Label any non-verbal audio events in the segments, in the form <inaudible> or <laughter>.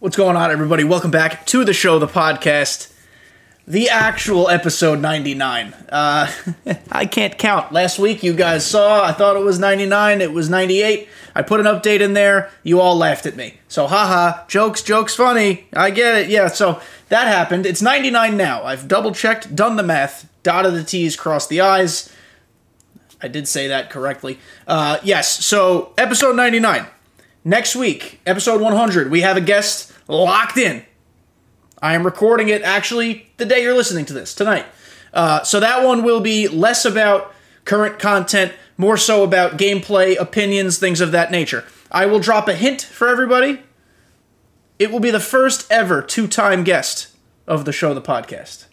What's going on, everybody? Welcome back to the show, the podcast, the actual episode 99. Uh, <laughs> I can't count. Last week, you guys saw, I thought it was 99, it was 98. I put an update in there, you all laughed at me. So, haha, jokes, jokes, funny. I get it. Yeah, so that happened. It's 99 now. I've double checked, done the math, dotted the T's, crossed the I's. I did say that correctly. Uh, yes, so episode 99. Next week, episode 100, we have a guest locked in. I am recording it actually the day you're listening to this, tonight. Uh, so that one will be less about current content, more so about gameplay, opinions, things of that nature. I will drop a hint for everybody. It will be the first ever two time guest of the show, the podcast.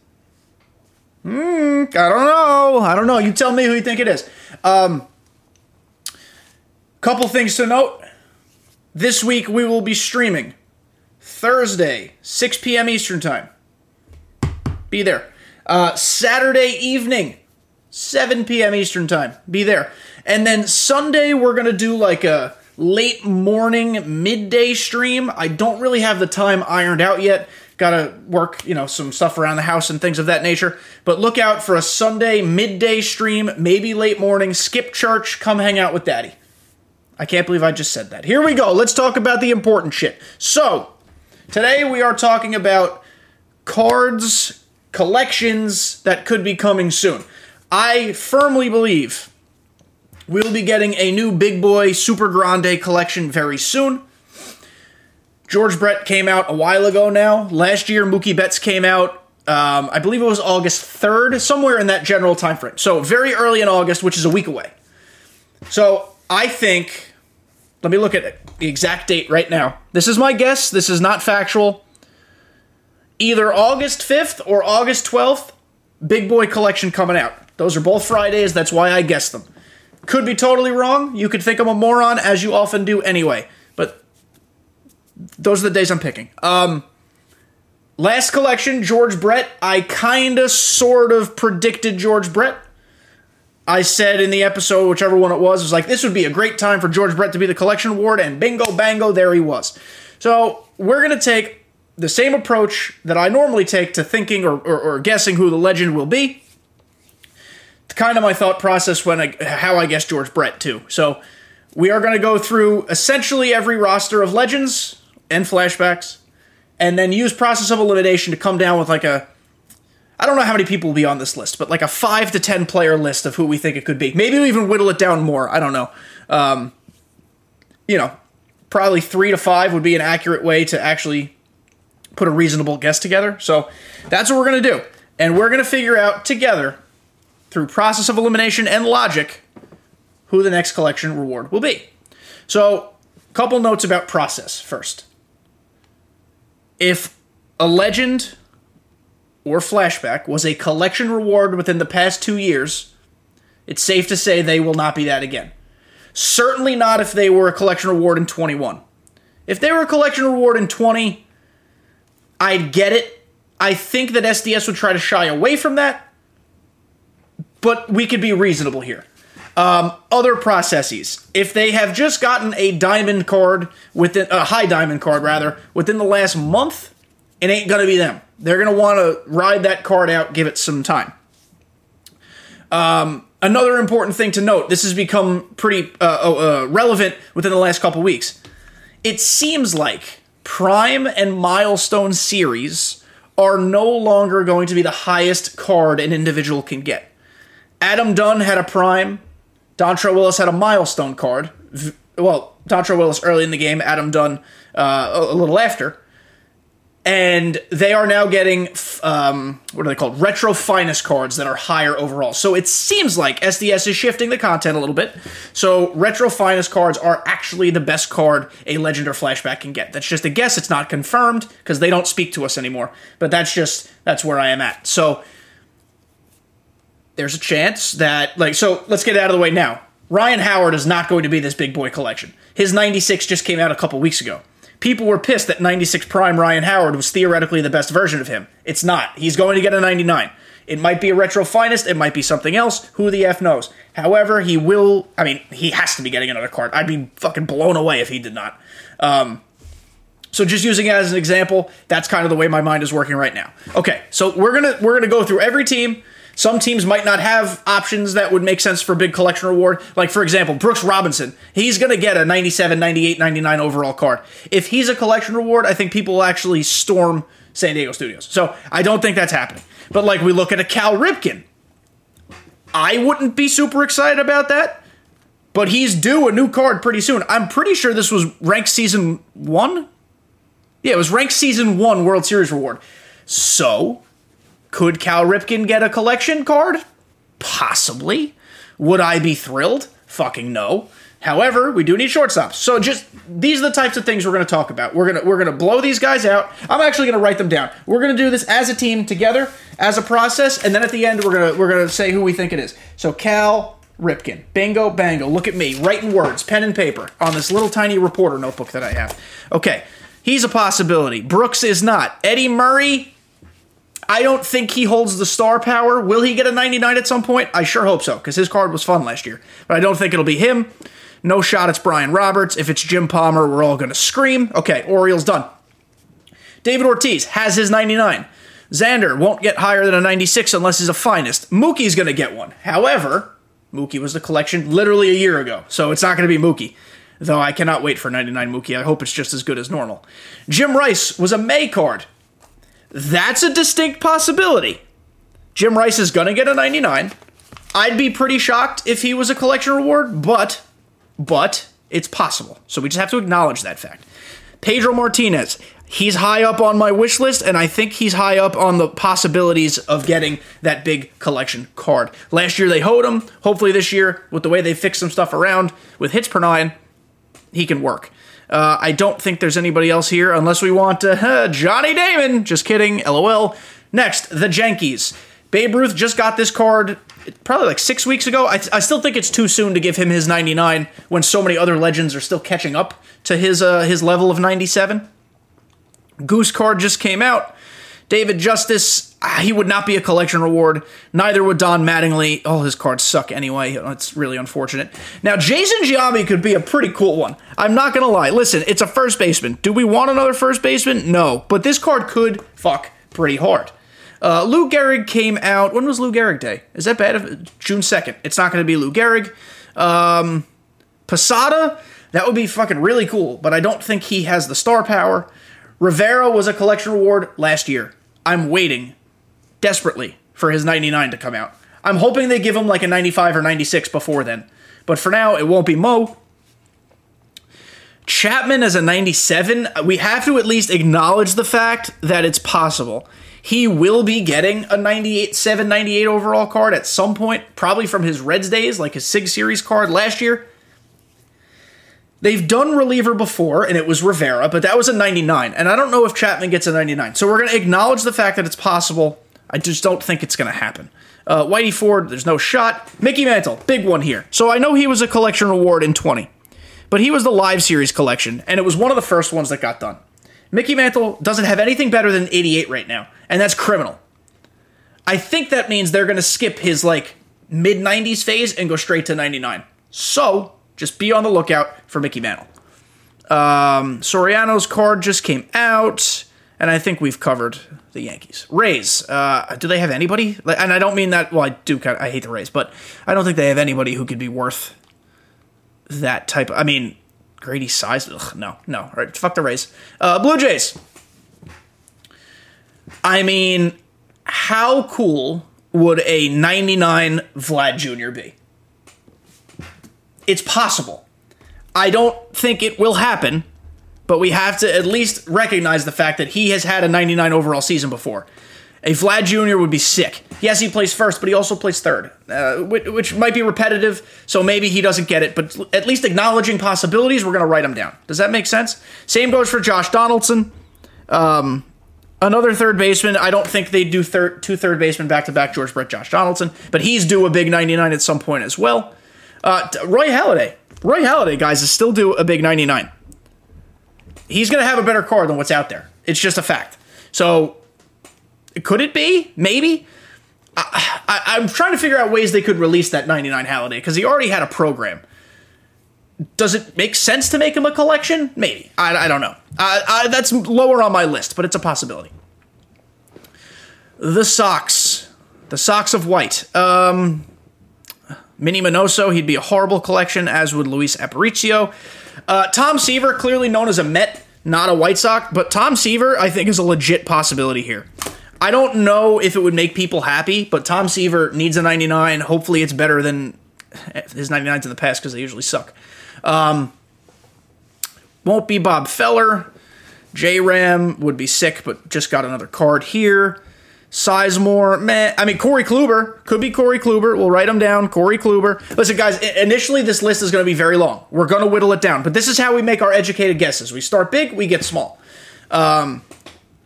Hmm, I don't know. I don't know. You tell me who you think it is. Um, couple things to note. This week we will be streaming Thursday, 6 p.m. Eastern Time. Be there. Uh, Saturday evening, 7 p.m. Eastern Time. Be there. And then Sunday we're going to do like a late morning, midday stream. I don't really have the time ironed out yet. Got to work, you know, some stuff around the house and things of that nature. But look out for a Sunday midday stream, maybe late morning. Skip church, come hang out with daddy. I can't believe I just said that. Here we go. Let's talk about the important shit. So, today we are talking about cards, collections that could be coming soon. I firmly believe we'll be getting a new Big Boy Super Grande collection very soon. George Brett came out a while ago now. Last year, Mookie Betts came out. Um, I believe it was August 3rd, somewhere in that general time frame. So, very early in August, which is a week away. So, I think, let me look at the exact date right now. This is my guess. This is not factual. Either August 5th or August 12th, Big Boy Collection coming out. Those are both Fridays. That's why I guessed them. Could be totally wrong. You could think I'm a moron, as you often do anyway. But those are the days I'm picking. Um, last collection, George Brett. I kinda, sort of predicted George Brett. I said in the episode, whichever one it was, was like this would be a great time for George Brett to be the collection award, and bingo bango, there he was. So we're gonna take the same approach that I normally take to thinking or, or, or guessing who the legend will be. It's kind of my thought process when I how I guess George Brett too. So we are gonna go through essentially every roster of legends and flashbacks, and then use process of elimination to come down with like a I don't know how many people will be on this list, but like a five to ten player list of who we think it could be. Maybe we even whittle it down more. I don't know. Um, you know, probably three to five would be an accurate way to actually put a reasonable guess together. So that's what we're gonna do, and we're gonna figure out together through process of elimination and logic who the next collection reward will be. So, couple notes about process first. If a legend or flashback was a collection reward within the past two years, it's safe to say they will not be that again. Certainly not if they were a collection reward in 21. If they were a collection reward in 20, I'd get it. I think that SDS would try to shy away from that, but we could be reasonable here. Um, other processes. If they have just gotten a diamond card within a high diamond card rather within the last month, it ain't gonna be them. They're gonna want to ride that card out, give it some time. Um, another important thing to note: this has become pretty uh, uh, relevant within the last couple weeks. It seems like Prime and Milestone series are no longer going to be the highest card an individual can get. Adam Dunn had a Prime. Dontrelle Willis had a Milestone card. Well, Dontrelle Willis early in the game, Adam Dunn uh, a little after and they are now getting um, what are they called? Retro finest cards that are higher overall. So it seems like sds is shifting the content a little bit. So retro finest cards are actually the best card a legend or flashback can get. That's just a guess. It's not confirmed because they don't speak to us anymore. But that's just that's where i am at. So there's a chance that like so let's get it out of the way now. Ryan howard is not going to be this big boy collection. His 96 just came out a couple weeks ago people were pissed that 96 prime Ryan Howard was theoretically the best version of him. It's not. He's going to get a 99. It might be a retro finest, it might be something else. Who the F knows? However, he will. I mean, he has to be getting another card. I'd be fucking blown away if he did not. Um, So just using it as an example, that's kind of the way my mind is working right now. Okay, so we're gonna we're gonna go through every team. Some teams might not have options that would make sense for big collection reward. Like, for example, Brooks Robinson. He's going to get a 97, 98, 99 overall card. If he's a collection reward, I think people will actually storm San Diego Studios. So I don't think that's happening. But like we look at a Cal Ripken, I wouldn't be super excited about that. But he's due a new card pretty soon. I'm pretty sure this was ranked season one. Yeah, it was ranked season one World Series reward. So, could Cal Ripken get a collection card? Possibly. Would I be thrilled? Fucking no. However, we do need shortstops. So just these are the types of things we're going to talk about. We're going to we're going to blow these guys out. I'm actually going to write them down. We're going to do this as a team together as a process and then at the end we're going to we're going to say who we think it is. So Cal Ripken. Bingo bango. Look at me writing words, pen and paper on this little tiny reporter notebook that I have. Okay. He's a possibility. Brooks is not. Eddie Murray I don't think he holds the star power. Will he get a 99 at some point? I sure hope so, because his card was fun last year. But I don't think it'll be him. No shot, it's Brian Roberts. If it's Jim Palmer, we're all going to scream. Okay, Orioles done. David Ortiz has his 99. Xander won't get higher than a 96 unless he's a finest. Mookie's going to get one. However, Mookie was the collection literally a year ago, so it's not going to be Mookie. Though I cannot wait for 99 Mookie. I hope it's just as good as normal. Jim Rice was a May card. That's a distinct possibility. Jim Rice is going to get a 99. I'd be pretty shocked if he was a collection reward, but but it's possible. So we just have to acknowledge that fact. Pedro Martinez, he's high up on my wish list, and I think he's high up on the possibilities of getting that big collection card. Last year they hoed him. Hopefully this year, with the way they fixed some stuff around with hits per nine, he can work. Uh, I don't think there's anybody else here unless we want uh, Johnny Damon. Just kidding. LOL. Next, the Yankees. Babe Ruth just got this card probably like six weeks ago. I, I still think it's too soon to give him his 99 when so many other legends are still catching up to his uh, his level of 97. Goose card just came out. David Justice, ah, he would not be a collection reward. Neither would Don Mattingly. Oh, his cards suck anyway. It's really unfortunate. Now, Jason Giambi could be a pretty cool one. I'm not going to lie. Listen, it's a first baseman. Do we want another first baseman? No. But this card could fuck pretty hard. Uh, Lou Gehrig came out. When was Lou Gehrig Day? Is that bad? June 2nd. It's not going to be Lou Gehrig. Um, Posada, that would be fucking really cool, but I don't think he has the star power. Rivera was a collection reward last year. I'm waiting desperately for his 99 to come out. I'm hoping they give him like a 95 or 96 before then. But for now, it won't be Mo. Chapman as a 97, we have to at least acknowledge the fact that it's possible. He will be getting a 98, 7, 98 overall card at some point, probably from his Reds days, like his SIG Series card last year. They've done reliever before, and it was Rivera, but that was a 99. And I don't know if Chapman gets a 99. So we're going to acknowledge the fact that it's possible. I just don't think it's going to happen. Uh, Whitey Ford, there's no shot. Mickey Mantle, big one here. So I know he was a collection reward in 20, but he was the live series collection, and it was one of the first ones that got done. Mickey Mantle doesn't have anything better than 88 right now and that's criminal. I think that means they're going to skip his like mid 90s phase and go straight to 99. So just be on the lookout for Mickey Mantle. Um, Soriano's card just came out, and I think we've covered the Yankees. Rays, uh, do they have anybody? And I don't mean that. Well, I do. Kind of, I hate the Rays, but I don't think they have anybody who could be worth that type. Of, I mean, Grady size. Ugh, no, no. All right, fuck the Rays. Uh, Blue Jays. I mean, how cool would a 99 Vlad Jr. be? It's possible. I don't think it will happen, but we have to at least recognize the fact that he has had a 99 overall season before. A Vlad Jr. would be sick. Yes, he plays first, but he also plays third, uh, which, which, might be repetitive, so maybe he doesn't get it, but at least acknowledging possibilities, we're going to write them down. Does that make sense? Same goes for Josh Donaldson. Um, Another third baseman. I don't think they do two third basemen back to back. George Brett, Josh Donaldson, but he's due a big 99 at some point as well. Uh, Roy Halladay. Roy Halladay, guys, is still due a big 99. He's going to have a better card than what's out there. It's just a fact. So, could it be? Maybe. I, am trying to figure out ways they could release that 99 Halladay because he already had a program. Does it make sense to make him a collection? Maybe. I, I don't know. I, I, that's lower on my list, but it's a possibility. The socks. The socks of white. Um, Minnie Minoso, he'd be a horrible collection, as would Luis Aparicio. Uh, Tom Seaver, clearly known as a Met, not a White Sox, but Tom Seaver, I think, is a legit possibility here. I don't know if it would make people happy, but Tom Seaver needs a 99. Hopefully, it's better than his 99s in the past because they usually suck. Um, won't be Bob Feller. J Ram would be sick, but just got another card here. Sizemore, meh. I mean, Corey Kluber could be Corey Kluber. We'll write him down. Corey Kluber. Listen, guys. Initially, this list is going to be very long. We're going to whittle it down, but this is how we make our educated guesses. We start big, we get small. Um,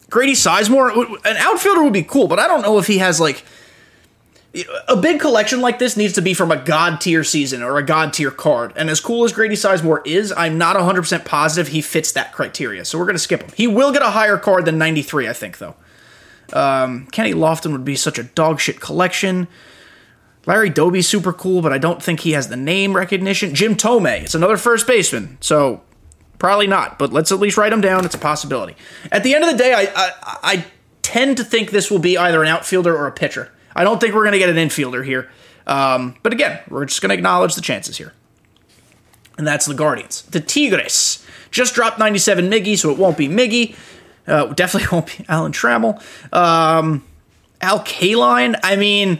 Grady Sizemore, an outfielder would be cool, but I don't know if he has like a big collection like this needs to be from a god tier season or a god tier card. And as cool as Grady Sizemore is, I'm not 100% positive he fits that criteria. So we're going to skip him. He will get a higher card than 93, I think, though. Um, Kenny Lofton would be such a dogshit collection. Larry Doby's super cool, but I don't think he has the name recognition. Jim Thome, it's another first baseman, so probably not. But let's at least write him down. It's a possibility. At the end of the day, I I, I tend to think this will be either an outfielder or a pitcher. I don't think we're going to get an infielder here. Um, but again, we're just going to acknowledge the chances here. And that's the Guardians. The Tigres just dropped 97 Miggy, so it won't be Miggy. Uh, definitely <laughs> won't be Alan Trammell. Um, Al Kaline, I mean,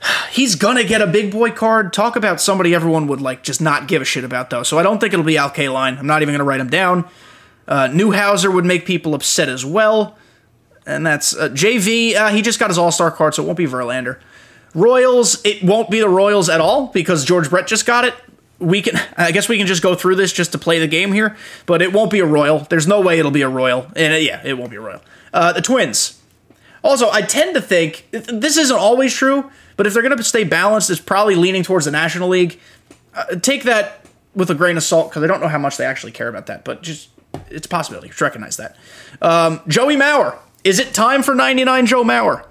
<sighs> he's gonna get a big boy card. Talk about somebody everyone would like just not give a shit about though. So I don't think it'll be Al Kaline. I'm not even gonna write him down. Uh, would make people upset as well. And that's uh, JV. Uh, he just got his All Star card, so it won't be Verlander. Royals, it won't be the Royals at all because George Brett just got it we can i guess we can just go through this just to play the game here but it won't be a royal. There's no way it'll be a royal. And uh, yeah it won't be a royal. Uh, the twins. Also i tend to think this isn't always true but if they're going to stay balanced it's probably leaning towards the national league. Uh, take that with a grain of salt because i don't know how much they actually care about that but just it's a possibility. Just recognize that. Um, joey mauer. Is it time for 99 joe mauer?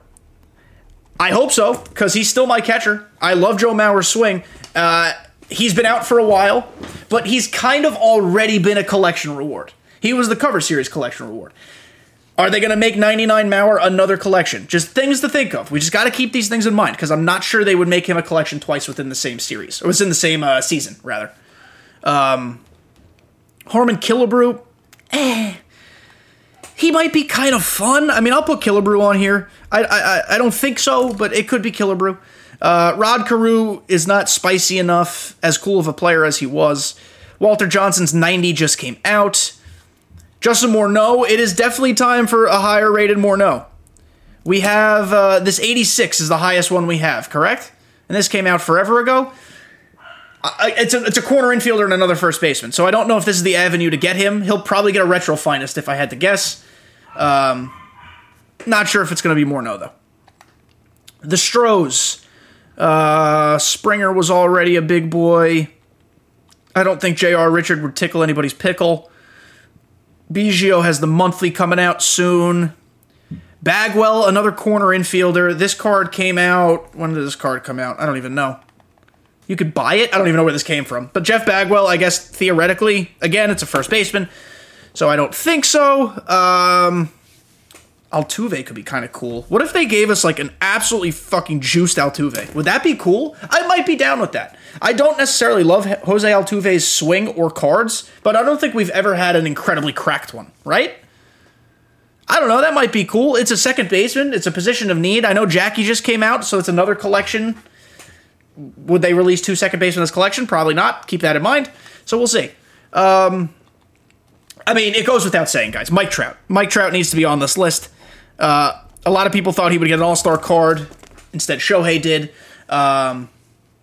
I hope so, because he's still my catcher. I love Joe Mauer's swing. Uh, he's been out for a while, but he's kind of already been a collection reward. He was the cover series collection reward. Are they going to make 99 Mauer another collection? Just things to think of. We just got to keep these things in mind because I'm not sure they would make him a collection twice within the same series. Or within the same uh, season, rather. Um, Harmon Killebrew, eh. He might be kind of fun. I mean, I'll put Killebrew on here. I, I, I don't think so, but it could be Killebrew. Uh, Rod Carew is not spicy enough, as cool of a player as he was. Walter Johnson's 90 just came out. Justin Morneau, it is definitely time for a higher rated Morneau. We have uh, this 86 is the highest one we have, correct? And this came out forever ago. I, it's a it's a corner infielder and another first baseman, so I don't know if this is the avenue to get him. He'll probably get a retro finest if I had to guess. Um, not sure if it's going to be Morneau though. The Stros. Uh, Springer was already a big boy. I don't think J.R. Richard would tickle anybody's pickle. Biggio has the monthly coming out soon. Bagwell, another corner infielder. This card came out. When did this card come out? I don't even know. You could buy it. I don't even know where this came from. But Jeff Bagwell, I guess theoretically, again, it's a first baseman, so I don't think so. Um, Altuve could be kind of cool. What if they gave us like an absolutely fucking juiced Altuve? Would that be cool? I might be down with that. I don't necessarily love Jose Altuve's swing or cards, but I don't think we've ever had an incredibly cracked one, right? I don't know. That might be cool. It's a second baseman. It's a position of need. I know Jackie just came out, so it's another collection. Would they release two second basemen in this collection? Probably not. Keep that in mind. So we'll see. Um, I mean, it goes without saying, guys. Mike Trout. Mike Trout needs to be on this list. Uh, a lot of people thought he would get an All Star card. Instead, Shohei did. Um,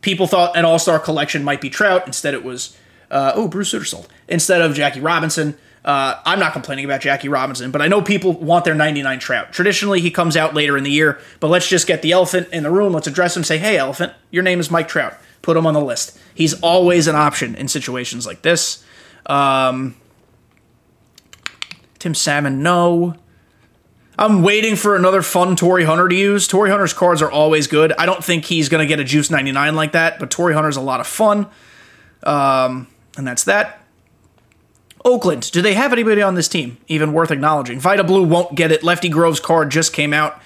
people thought an All Star collection might be Trout. Instead, it was uh, oh Bruce Sutter sold instead of Jackie Robinson. Uh, I'm not complaining about Jackie Robinson, but I know people want their 99 Trout. Traditionally, he comes out later in the year, but let's just get the elephant in the room. Let's address him. Say, hey, elephant, your name is Mike Trout. Put him on the list. He's always an option in situations like this. Um, Tim Salmon, no. I'm waiting for another fun Torii Hunter to use. Torii Hunter's cards are always good. I don't think he's going to get a Juice 99 like that, but Torii Hunter's a lot of fun. Um, and that's that. Oakland, do they have anybody on this team even worth acknowledging? Vida Blue won't get it. Lefty Grove's card just came out.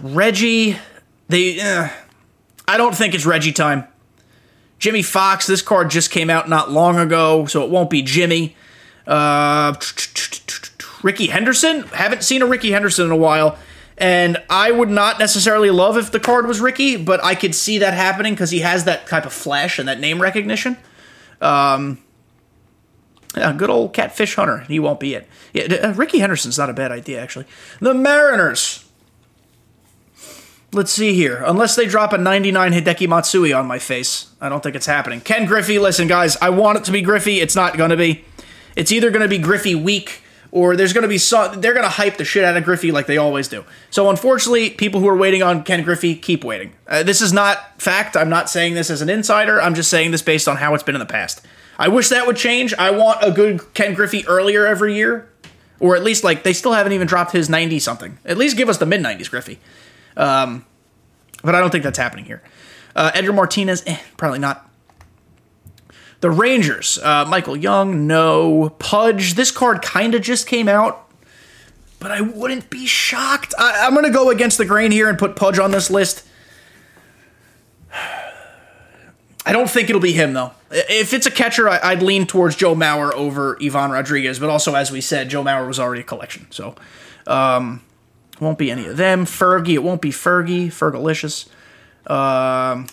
Reggie, they. Uh, I don't think it's Reggie time. Jimmie Foxx, this card just came out not long ago, so it won't be Jimmy. Uh, Rickey Henderson, haven't seen a Rickey Henderson in a while. And I would not necessarily love if the card was Rickey, but I could see that happening because he has that type of flash and that name recognition. Um, yeah, good old catfish hunter. He won't be it. Yeah, uh, Rickey Henderson's not a bad idea, actually. The Mariners. Let's see here. Unless they drop a 99 Hideki Matsui on my face, I don't think it's happening. Ken Griffey, listen, guys, I want it to be Griffey. It's not going to be. It's either going to be Griffey weak or there's going to be some. They're going to hype the shit out of Griffey like they always do. So unfortunately, people who are waiting on Ken Griffey keep waiting. Uh, this is not fact. I'm not saying this as an insider. I'm just saying this based on how it's been in the past. I wish that would change. I want a good Ken Griffey earlier every year, or at least like they still haven't even dropped his 90 something. At least give us the mid 90s Griffey. Um, but I don't think that's happening here. Uh, Edgar Martinez, eh, probably not. The Rangers, uh, Michael Young, no. Pudge, this card kind of just came out, but I wouldn't be shocked. I, am going to go against the grain here and put Pudge on this list. <sighs> I don't think it'll be him, though. If it's a catcher, I, would lean towards Joe Mauer over Ivan Rodriguez, but also, as we said, Joe Mauer was already a collection, so um, won't be any of them. Fergie, it won't be Fergie. Fergalicious. Um,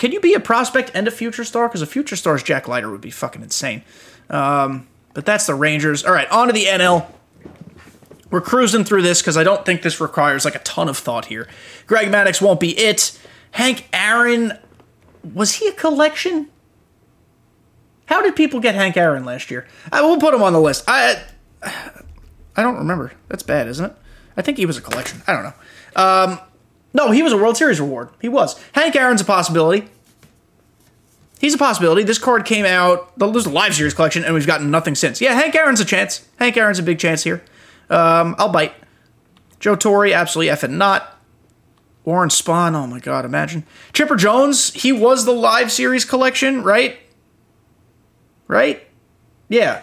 can you be a prospect and a future star? Because a future star's Jack Leiter would be fucking insane. Um, but that's the Rangers. All right, on to the NL. We're cruising through this because I don't think this requires like a ton of thought here. Greg Maddux won't be it. Hank Aaron, was he a collection? How did people get Hank Aaron last year? I will put him on the list. I I don't remember. That's bad, isn't it? I think he was a collection. I don't know. Um, no, he was a World Series reward. He was. Hank Aaron's a possibility. He's a possibility. This card came out. There's a live series collection, and we've gotten nothing since. Yeah, Hank Aaron's a chance. Hank Aaron's a big chance here. Um, I'll bite. Joe Torre, absolutely effing not. Warren Spahn, oh my god, imagine. Chipper Jones, he was the live series collection, right? Right? Yeah.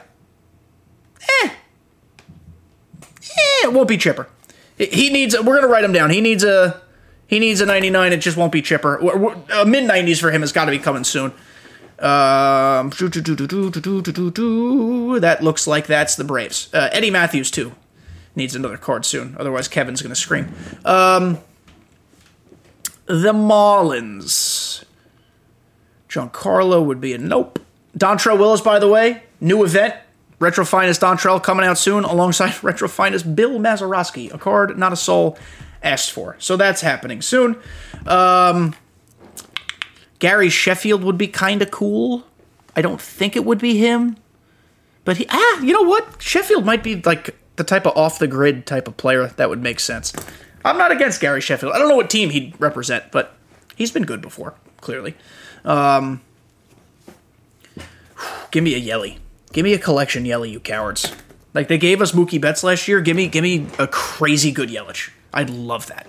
Eh. Eh, it won't be Chipper. He needs. We're gonna write him down. He needs a he needs a 99. It just won't be chipper. A mid 90s for him has got to be coming soon. Um, that looks like that's the Braves. Uh, Eddie Mathews too needs another card soon. Otherwise, Kevin's going to scream. Um, the Marlins. Giancarlo would be a nope. Dontrelle Willis, by the way, new event. Retro Finest Dontrelle coming out soon alongside <laughs> Retro Finest Bill Mazeroski. A card, not a soul asked for. So that's happening soon. Um, Gary Sheffield would be kind of cool. I don't think it would be him. But he, ah, you know what? Sheffield might be like the type of off the grid type of player that would make sense. I'm not against Gary Sheffield. I don't know what team he'd represent, but he's been good before, clearly. Um, give me a Yelly. Give me a collection Yelly, you cowards. Like they gave us Mookie Betts last year. Give me, give me a crazy good Yelich. I'd love that.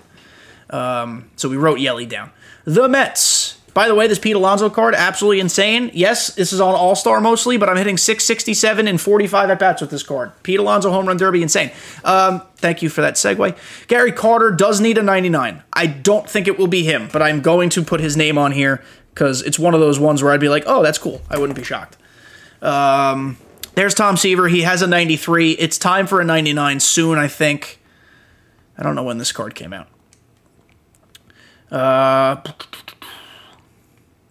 Um, so we wrote Yelly down. The Mets. By the way, this Pete Alonso card, absolutely insane. Yes, this is on All Star mostly, but I'm hitting 667 and 45 at bats with this card. Pete Alonso home run derby, insane. Um, thank you for that segue. Gary Carter does need a 99. I don't think it will be him, but I'm going to put his name on here because it's one of those ones where I'd be like, oh, that's cool. I wouldn't be shocked. Um, there's Tom Seaver. He has a 93. It's time for a 99 soon, I think. I don't know when this card came out. Uh,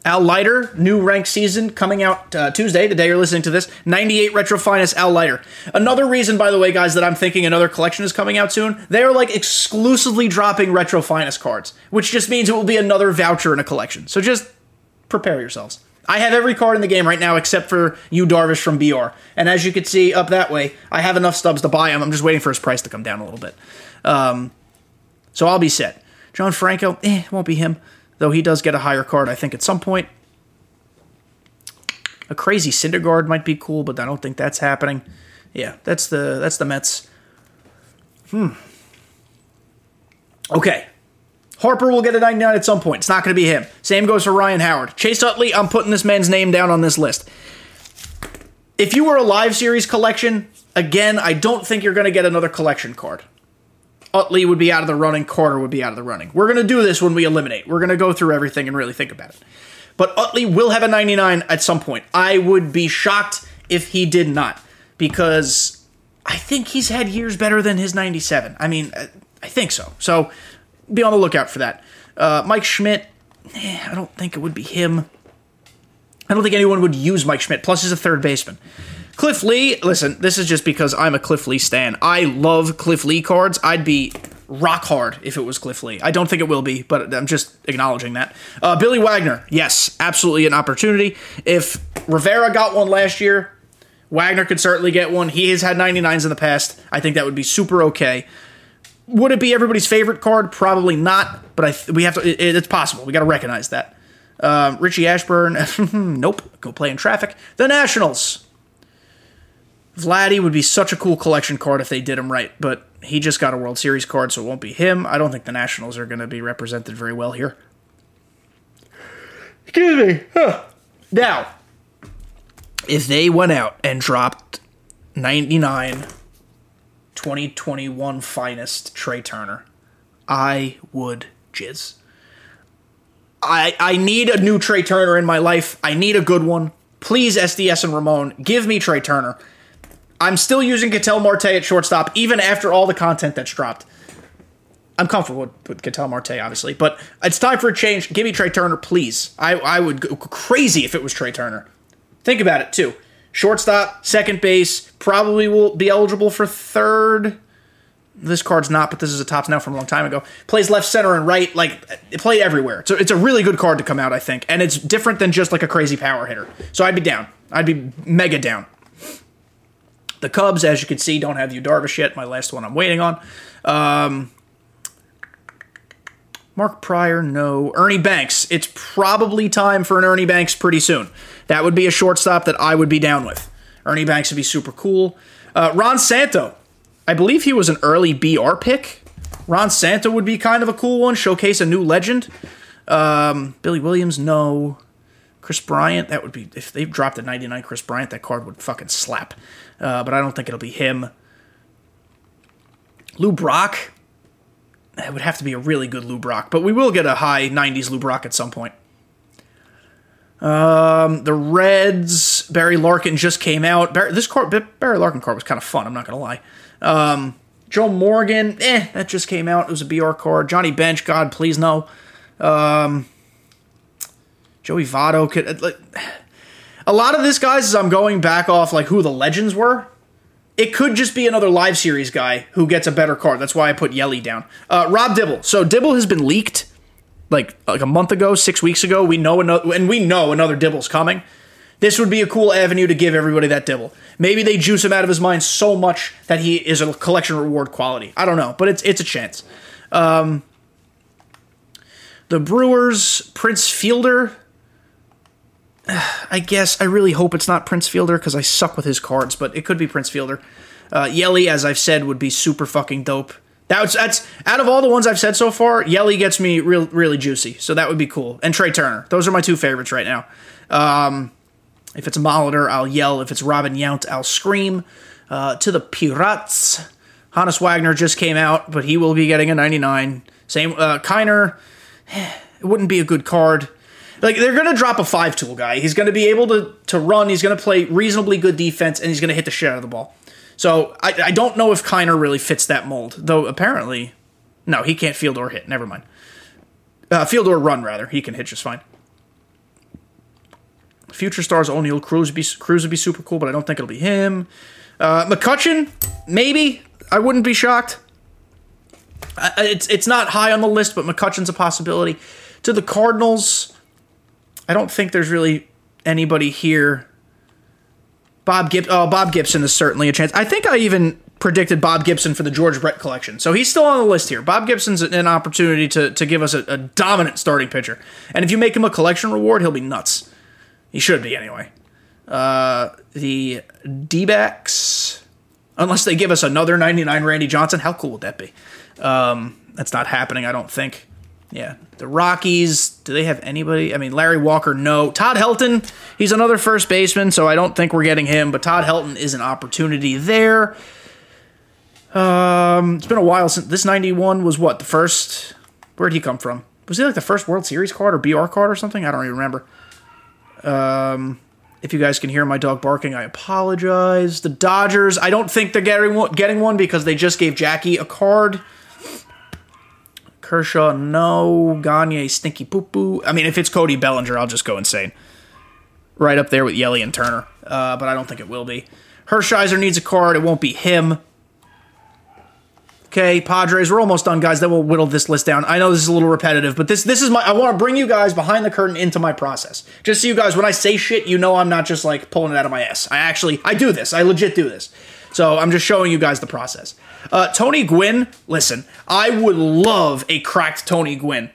Al Leiter, new rank season coming out uh, Tuesday, the day you're listening to this. 98 Retro Finest Al Leiter. Another reason, by the way, guys, that I'm thinking another collection is coming out soon. They are like exclusively dropping Retro Finest cards, which just means it will be another voucher in a collection. So just prepare yourselves. I have every card in the game right now except for Yu Darvish from BR. And as you can see up that way, I have enough stubs to buy him. I'm just waiting for his price to come down a little bit. Um, so I'll be set. John Franco, eh, won't be him, though he does get a higher card, I think, at some point. A crazy Syndergaard might be cool, but I don't think that's happening. Yeah, that's the that's the Mets. Hmm. Okay. Harper will get a 99 at some point. It's not going to be him. Same goes for Ryan Howard. Chase Utley, I'm putting this man's name down on this list. If you were a live series collection, again, I don't think you're going to get another collection card. Utley would be out of the running, Carter would be out of the running. We're going to do this when we eliminate. We're going to go through everything and really think about it. But Utley will have a 99 at some point. I would be shocked if he did not because I think he's had years better than his 97. I mean, I think so. So be on the lookout for that. Uh, Mike Schmidt, eh, I don't think it would be him. I don't think anyone would use Mike Schmidt. Plus, he's a third baseman. Cliff Lee, listen, this is just because I'm a Cliff Lee stan. I love Cliff Lee cards. I'd be rock hard if it was Cliff Lee. I don't think it will be, but I'm just acknowledging that. Uh, Billy Wagner, yes, absolutely an opportunity. If Rivera got one last year, Wagner could certainly get one. He has had 99s in the past. I think that would be super okay. Would it be everybody's favorite card? Probably not, but I we have to. It, it's possible. We got to recognize that. Um, Richie Ashburn, <laughs> nope. Go play in traffic. The Nationals. Vladdy would be such a cool collection card if they did him right, but he just got a World Series card, so it won't be him. I don't think the Nationals are going to be represented very well here. Excuse me. Huh. Now, if they went out and dropped 99 2021 finest Trea Turner, I would jizz. I I need a new Trea Turner in my life. I need a good one. Please, SDS and Ramone, give me Trea Turner. I'm still using Ketel Marte at shortstop, even after all the content that's dropped. I'm comfortable with, Ketel Marte, obviously, but it's time for a change. Give me Trea Turner, please. I, I would go crazy if it was Trea Turner. Think about it, too. Shortstop, second base, probably will be eligible for third. This card's not, but this is a Topps now from a long time ago. Plays left, center, and right. Like, play everywhere. So it's a really good card to come out, I think. And it's different than just like a crazy power hitter. So I'd be down. I'd be mega down. The Cubs, as you can see, don't have Yu Darvish yet. My last one I'm waiting on. Um, Mark Prior, no. Ernie Banks. It's probably time for an Ernie Banks pretty soon. That would be a shortstop that I would be down with. Ernie Banks would be super cool. Uh, Ron Santo. I believe he was an early BR pick. Ron Santo would be kind of a cool one, showcase a new legend. Um, Billy Williams, no. Kris Bryant, that would be if they dropped a 99 Kris Bryant, that card would fucking slap. Uh, but I don't think it'll be him. Lou Brock, it would have to be a really good Lou Brock, but we will get a high 90s Lou Brock at some point. Um, the Reds, Barry Larkin just came out. Barry, this card, Barry Larkin card was kind of fun. I'm not gonna lie. Um, Joe Morgan, eh, that just came out. It was a BR card. Johnny Bench, God, please no. Um, Joey Votto could uh, like a lot of this guys as I'm going back off like who the legends were. It could just be another live series guy who gets a better card. That's why I put Yelly down. Uh, Rob Dibble. So Dibble has been leaked like like a month ago, six weeks ago. We know another, and we know another Dibble's coming. This would be a cool avenue to give everybody that Dibble. Maybe they juice him out of his mind so much that he is a collection reward quality. I don't know, but it's it's a chance. Um, the Brewers, Prince Fielder. <sighs> I guess I really hope it's not Prince Fielder because I suck with his cards, but it could be Prince Fielder. Uh, Yelly, as I've said, would be super fucking dope. That's that's out of all the ones I've said so far, Yelly gets me real really juicy, so that would be cool. And Trea Turner, those are my two favorites right now. Um, if it's Molitor, I'll yell. If it's Robin Yount, I'll scream. Uh, to the Pirates, Honus Wagner just came out, but he will be getting a 99. Same uh, Kiner, <sighs> it wouldn't be a good card. Like they're gonna drop a five tool guy. He's gonna be able to to run. He's gonna play reasonably good defense, and he's gonna hit the shit out of the ball. So I, I don't know if Kiner really fits that mold, though apparently, no, he can't field or hit. Never mind. Uh, field or run rather. He can hit just fine. Future stars Oneil Cruz would be Cruz would be super cool, but I don't think it'll be him. Uh, McCutchen, maybe. I wouldn't be shocked. Uh, it's it's not high on the list, but McCutchen's a possibility. To the Cardinals, I don't think there's really anybody here Bob Gib- oh, Bob Gibson is certainly a chance. I think I even predicted Bob Gibson for the George Brett collection. So he's still on the list here. Bob Gibson's an opportunity to, to give us a, a dominant starting pitcher. And if you make him a collection reward, he'll be nuts. He should be anyway. Uh, the D unless they give us another 99 Randy Johnson, how cool would that be? Um, that's not happening, I don't think. Yeah. The Rockies, do they have anybody? I mean, Larry Walker, no. Todd Helton, he's another first baseman, so I don't think we're getting him, but Todd Helton is an opportunity there. Um, it's been a while since this 91 was what? The first Where'd he come from? Was he like the first World Series card or BR card or something? I don't even remember. Um, if you guys can hear my dog barking, I apologize. The Dodgers, I don't think they're getting one, getting one because they just gave Jackie a card. Kershaw, no. Gagne, stinky poo poo. I mean, if it's Cody Bellinger, I'll just go insane. Right up there with Yelly and Turner, uh, but I don't think it will be. Hershiser needs a card. It won't be him. Okay, Padres, we're almost done, guys. Then we'll whittle this list down. I know this is a little repetitive, but this this is my I want to bring you guys behind the curtain into my process. Just so you guys, when I say shit, you know I'm not just like pulling it out of my ass. I actually I do this. I legit do this. So I'm just showing you guys the process. Uh, Tony Gwynn, listen, I would love a cracked Tony Gwynn.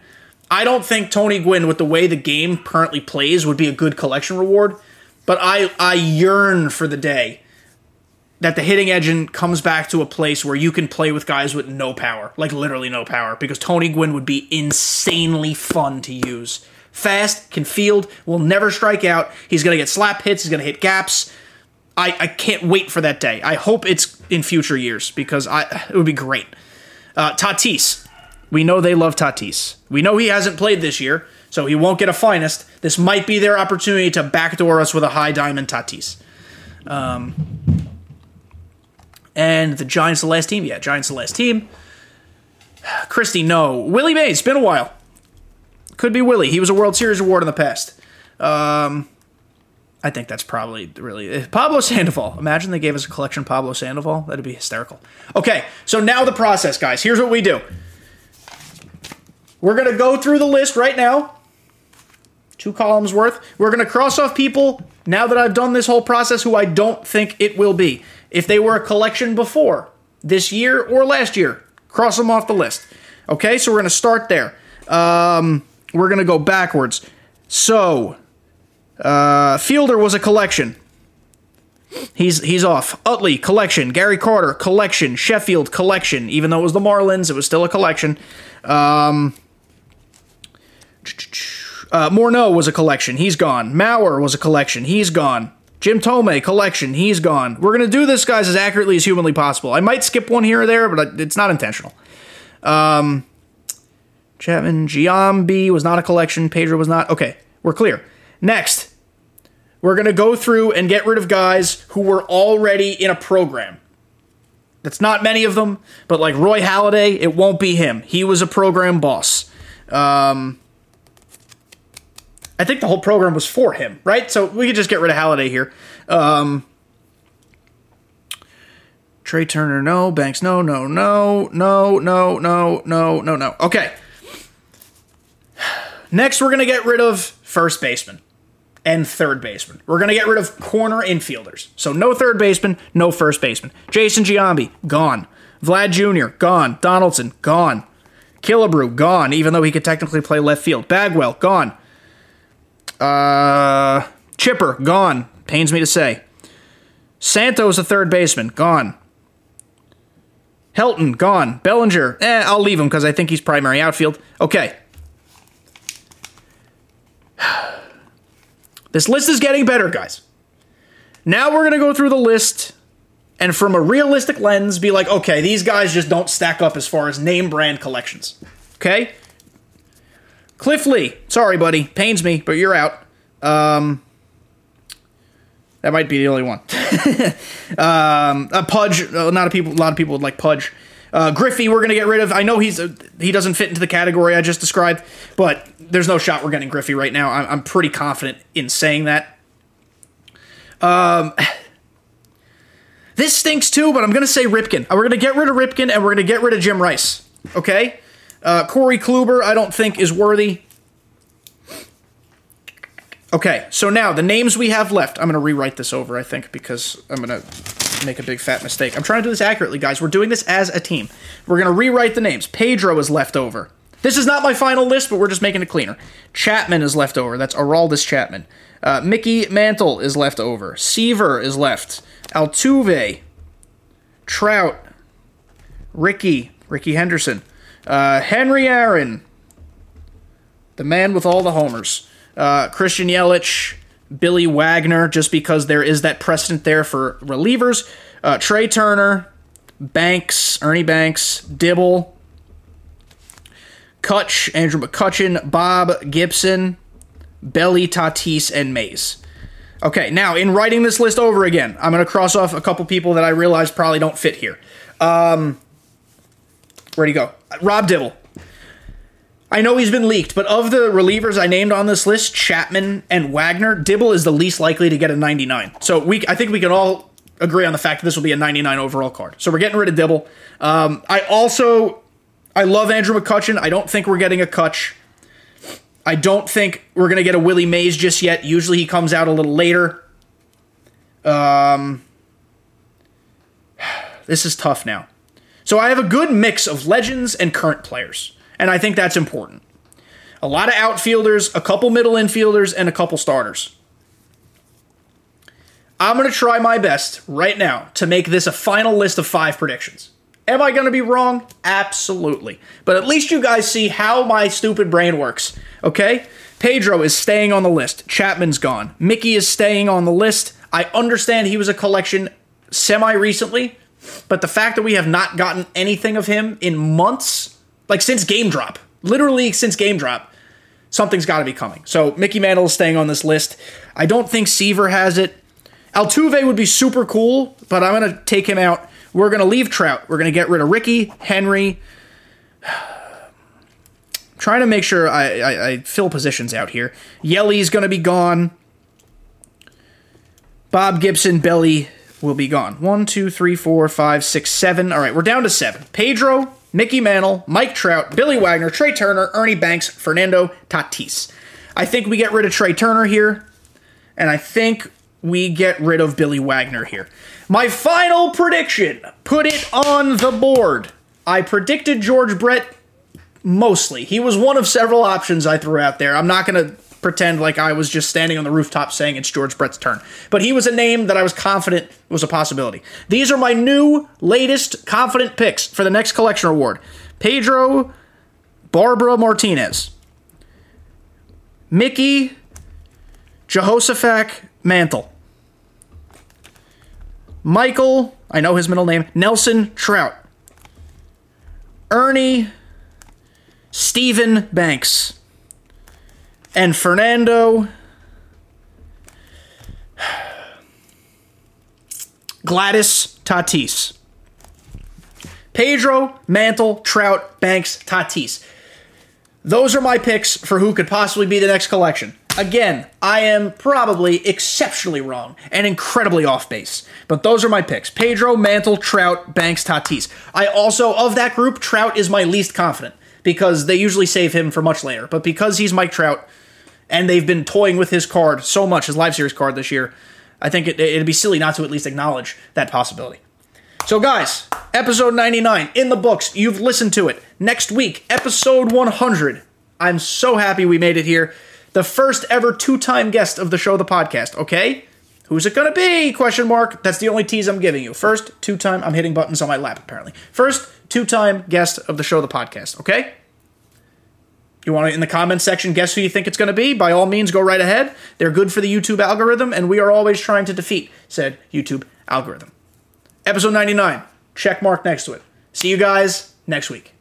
I don't think Tony Gwynn, with the way the game currently plays, would be a good collection reward. But I I yearn for the day that the hitting engine comes back to a place where you can play with guys with no power, like literally no power, because Tony Gwynn would be insanely fun to use. Fast, can field, will never strike out. He's going to get slap hits, he's going to hit gaps. I, I can't wait for that day. I hope it's in future years because I it would be great. Uh, Tatis. We know they love Tatis. We know he hasn't played this year, so he won't get a finest. This might be their opportunity to backdoor us with a high diamond Tatis. Um, and the Giants the last team? Yeah, Giants the last team. <sighs> Christy, no. Willie Mays, been a while. Could be Willie. He was a World Series award in the past. Um, I think that's probably really eh, Pablo Sandoval. Imagine they gave us a collection Pablo Sandoval. That'd be hysterical. Okay, so now the process, guys. Here's what we do. We're gonna go through the list right now. Two columns worth. We're gonna cross off people now that I've done this whole process who I don't think it will be. If they were a collection before, this year or last year, cross them off the list. Okay, so we're to start there. Um, we're to go backwards. So, uh, Fielder was a collection. He's he's off. Utley collection. Gary Carter collection. Sheffield collection. Even though it was the Marlins, it was still a collection. Um, uh, Morneau was a collection. He's gone. Mauer was a collection. He's gone. Jim Thome collection, he's gone. We're gonna do this, guys, as accurately as humanly possible. I might skip one here or there, but it's not intentional. Um, Chapman, Giambi was not a collection. Pedro was not. Okay, we're clear. Next, we're gonna go through and get rid of guys who were already in a program. That's not many of them, but like Roy Halladay, it won't be him. He was a program boss. Um, I think the whole program was for him, right? So we could just get rid of Halladay here. Um, Trea Turner, no. Banks, no, no, no, no, no, no, no, no, no. Okay. <sighs> Next, we're going to get rid of first baseman and third baseman. We're going to get rid of corner infielders. So no third baseman, no first baseman. Jason Giambi, gone. Vlad Jr., gone. Donaldson, gone. Killebrew, gone, even though he could technically play left field. Bagwell, gone. Uh, Chipper, gone. Pains me to say. Santos, a third baseman, gone. Helton, gone. Bellinger, eh, I'll leave him because I think he's primary outfield. Okay. This list is getting better, guys. Now we're going to go through the list and from a realistic lens be like, okay, these guys just don't stack up as far as name brand collections. Okay? Cliff Lee, sorry, buddy, pains me, but you're out. Um, that might be the only one. <laughs> um, a Pudge, a lot of people, a lot of people would like Pudge. Uh, Griffey, we're gonna get rid of. I know he's a, he doesn't fit into the category I just described, but there's no shot we're getting Griffey right now. I'm, I'm pretty confident in saying that. Um, <sighs> this stinks too, but I'm gonna say Ripken. We're gonna get rid of Ripken, and we're gonna get rid of Jim Rice. Okay. Uh, Corey Kluber, I don't think is worthy. Okay, so now the names we have left. I'm going to rewrite this over, I think, because I'm going to make a big fat mistake. I'm trying to do this accurately, guys. We're doing this as a team. We're going to rewrite the names. Pedro is left over. This is not my final list, but we're just making it cleaner. Chapman is left over. That's Aroldis Chapman. Uh, Mickey Mantle is left over. Seaver is left. Altuve. Trout. Rickey. Rickey Henderson. Uh, Henry Aaron. the man with all the homers. Uh, Christian Yelich, Billy Wagner, just because there is that precedent there for relievers. Uh, Trea Turner, Banks, Ernie Banks, Dibble, Kutch, Andrew McCutchen, Bob Gibson, Belly, Tatis, and Mays. Okay, now in writing this list over again, I'm going to cross off a couple people that I realize probably don't fit here. Um, where'd he go? Rob Dibble. I know he's been leaked, but of the relievers I named on this list, Chapman and Wagner, Dibble is the least likely to get a 99. So we, I think we can all agree on the fact that this will be a 99 overall card. So we're getting rid of Dibble. Um, I also, I love Andrew McCutchen. I don't think we're getting a Kutch. I don't think we're going to get a Willie Mays just yet. Usually he comes out a little later. Um, <sighs> this is tough now. So I have a good mix of legends and current players and I think that's important. A lot of outfielders, a couple middle infielders, and a couple starters. I'm going to try my best right now to make this a final list of five predictions. Am I going to be wrong? Absolutely. But at least you guys see how my stupid brain works, okay? Pedro is staying on the list. Chapman's gone. Mickey is staying on the list. I understand he was a collection semi recently, but the fact that we have not gotten anything of him in months like since game drop, literally since game drop, something's got to be coming. So Mickey Mantle is staying on this list. I don't think Seaver has it. Altuve would be super cool, but I'm going to take him out. We're going to leave Trout. We're going to get rid of Rickey, Henry. <sighs> trying to make sure I, I, I fill positions out here. Yelly's going to be gone. Bob Gibson, Belly will be gone. One, two, three, four, five, six, seven. All right, we're down to seven. Pedro, Mickey Mantle, Mike Trout, Billy Wagner, Trea Turner, Ernie Banks, Fernando Tatis. I think we get rid of Trea Turner here, and I think we get rid of Billy Wagner here. My final prediction put it on the board. I predicted George Brett mostly. He was one of several options I threw out there. I'm not going to pretend like I was just standing on the rooftop saying it's George Brett's turn. But he was a name that I was confident was a possibility. These are my new, latest, confident picks for the next collection award. Pedro Barbara Martinez, Mickey Jehoshaphat Mantle, Michael, I know his middle name, Nelson Trout, Ernie Stephen Banks and Fernando Gladys Tatis. Pedro, Mantle, Trout, Banks, Tatis. Those are my picks for who could possibly be the next collection. Again, I am probably exceptionally wrong and incredibly off base, but those are my picks Pedro, Mantle, Trout, Banks, Tatis. I also, of that group, Trout is my least confident because they usually save him for much later. But because he's Mike Trout, and they've been toying with his card so much, his live series card this year. I think it, it'd be silly not to at least acknowledge that possibility. So, guys, episode 99 in the books. You've listened to it. Next week, episode 100. I'm so happy we made it here. The first ever two-time guest of the show, the podcast. Okay, who's it gonna be? Question mark. That's the only tease I'm giving you. First two-time. I'm hitting buttons on my lap apparently. First two-time guest of the show, the podcast. Okay. You want to, in the comments section, guess who you think it's going to be? By all means, go right ahead. They're good for the YouTube algorithm, and we are always trying to defeat said YouTube algorithm. Episode 99, check mark next to it. See you guys next week.